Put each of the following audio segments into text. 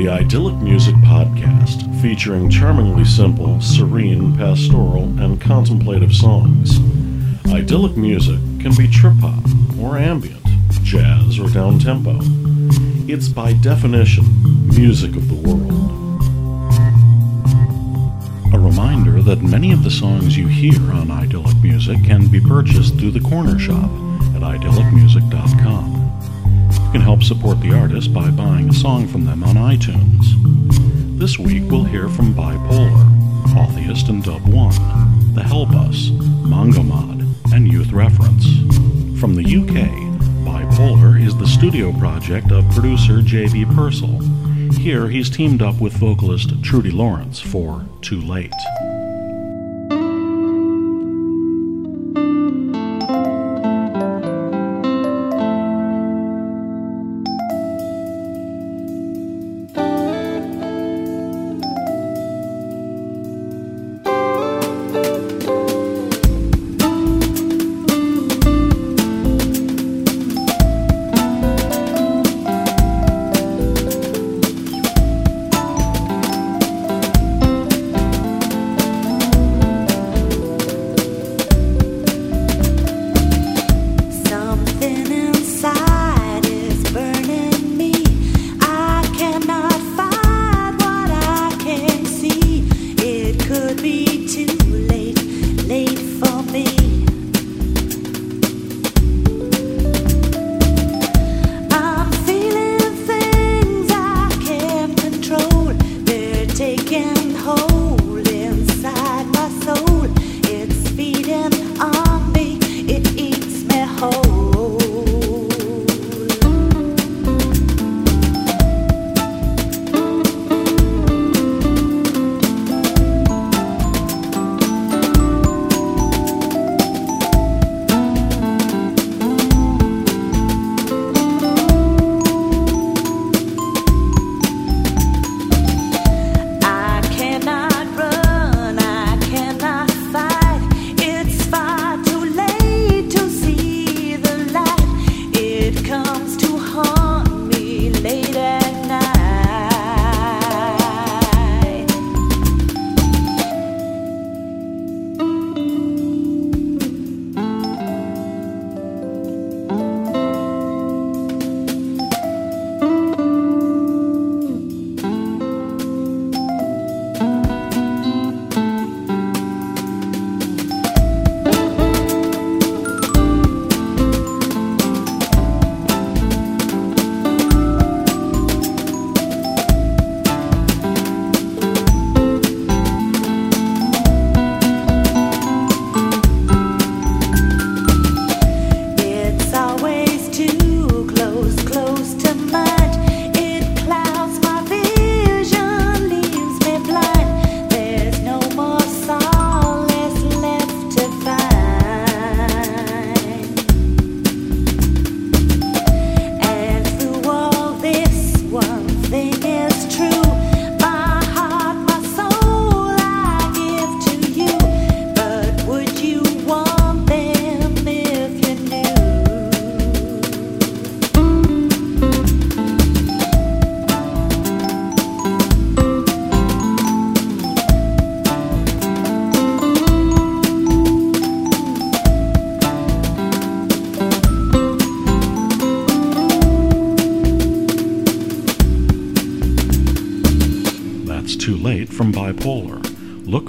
the Idyllic Music Podcast, featuring charmingly simple, serene, pastoral, and contemplative songs. Idyllic music can be trip hop or ambient, jazz or down tempo. It's by definition music of the world. A reminder that many of the songs you hear on Idyllic Music can be purchased through the corner shop at idyllicmusic.com. You can help support the artist by buying a song from them on iTunes. This week we'll hear from Bipolar, Autheist and Dub One, The Hellbus, Mangomad, and Youth Reference. From the UK, Bipolar is the studio project of producer J.B. Purcell. Here he's teamed up with vocalist Trudy Lawrence for Too Late.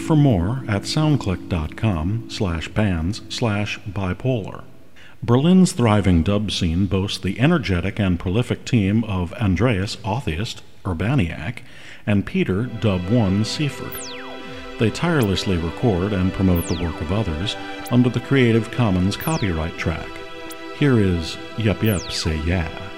For more at soundclick.com slash bands slash bipolar. Berlin's thriving dub scene boasts the energetic and prolific team of Andreas Autheist Urbaniak and Peter Dub One Seifert. They tirelessly record and promote the work of others under the Creative Commons copyright track. Here is Yep Yep Say Yeah.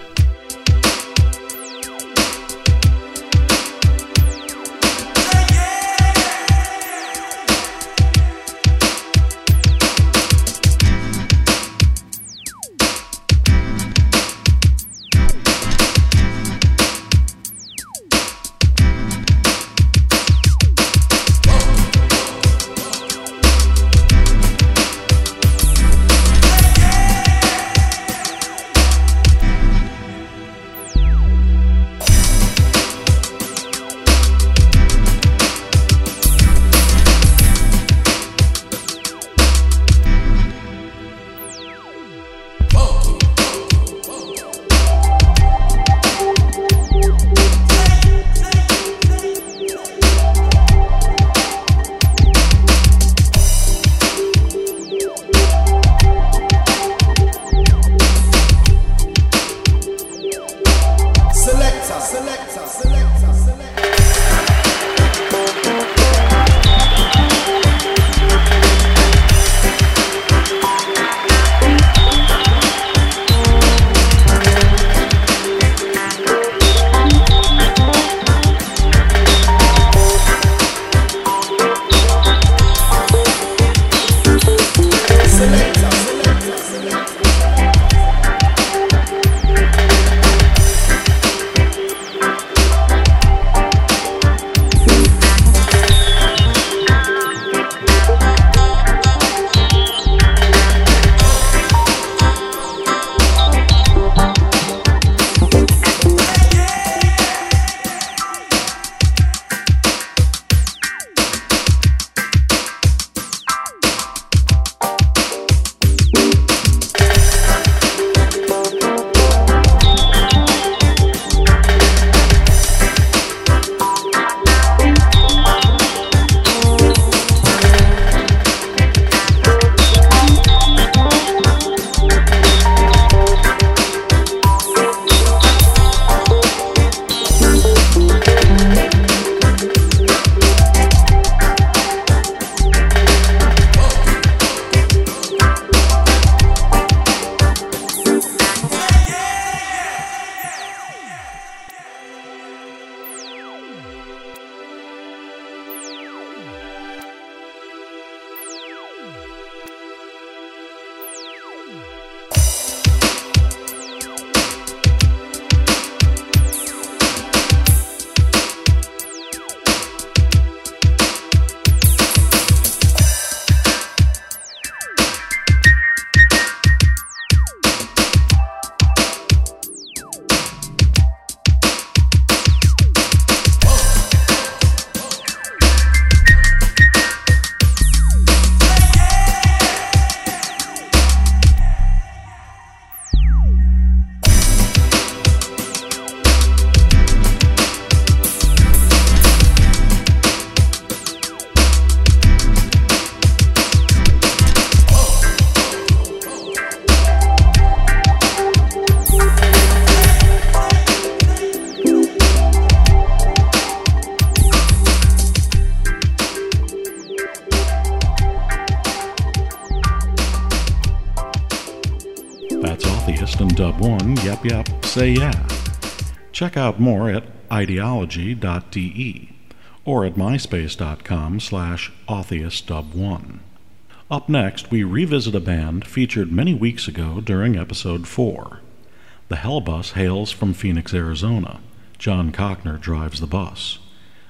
Say yeah. Check out more at ideology.de or at myspace.com slash autheistdub1. Up next, we revisit a band featured many weeks ago during episode 4. The Hellbus hails from Phoenix, Arizona. John Cockner drives the bus.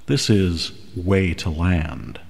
This is Way to Land.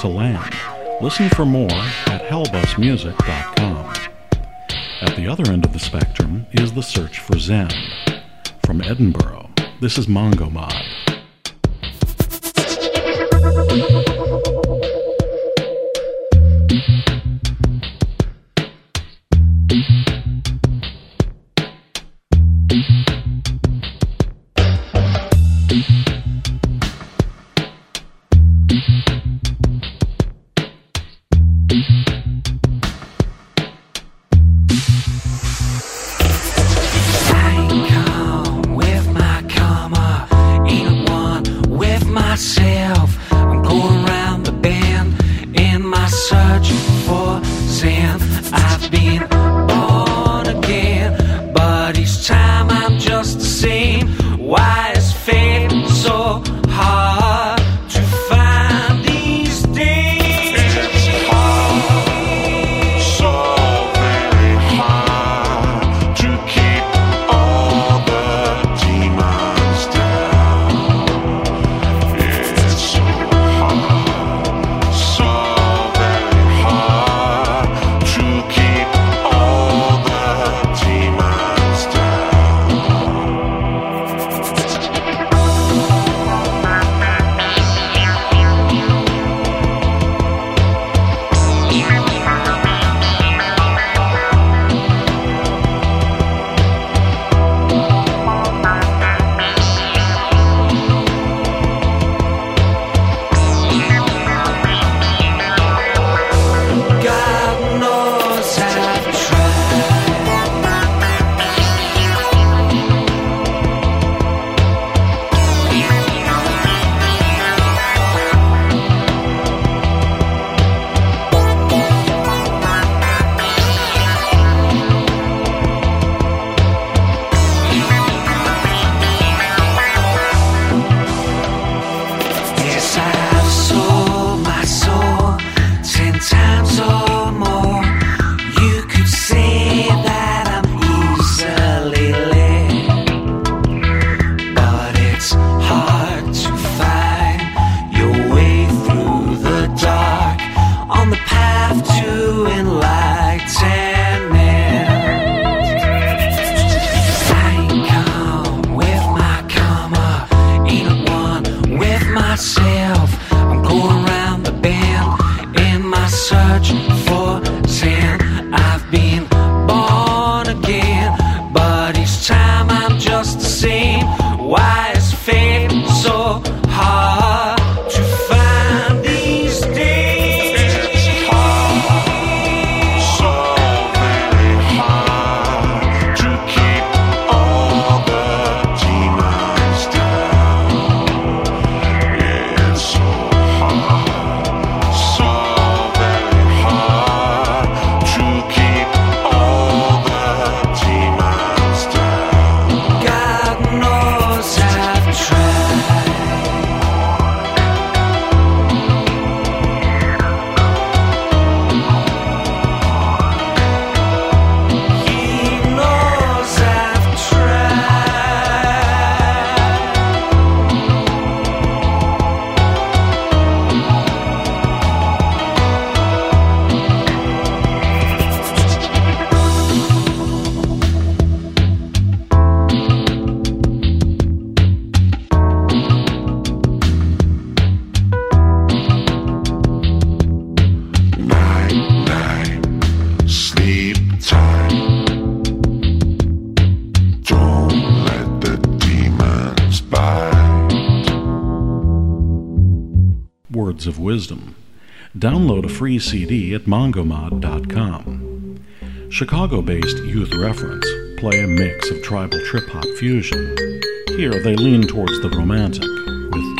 To Land. Listen for more at hellbusmusic.com. At the other end of the spectrum is the search for Zen. From Edinburgh, this is Mangomad. Free CD at mangomad.com. Chicago based Youth Reference play a mix of tribal trip hop fusion. Here they lean towards the romantic with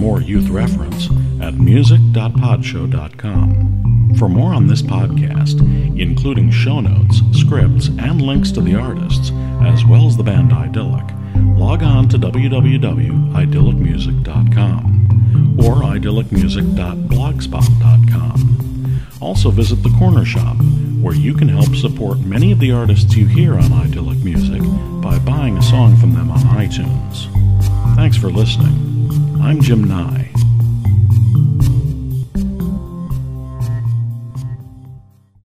more youth reference at music.podshow.com. For more on this podcast, including show notes, scripts, and links to the artists, as well as the band Idyllic, log on to www.idyllicmusic.com or idyllicmusic.blogspot.com. Also visit the Corner Shop, where you can help support many of the artists you hear on Idyllic Music by buying a song from them on iTunes. Thanks for listening. I'm Jim Nye.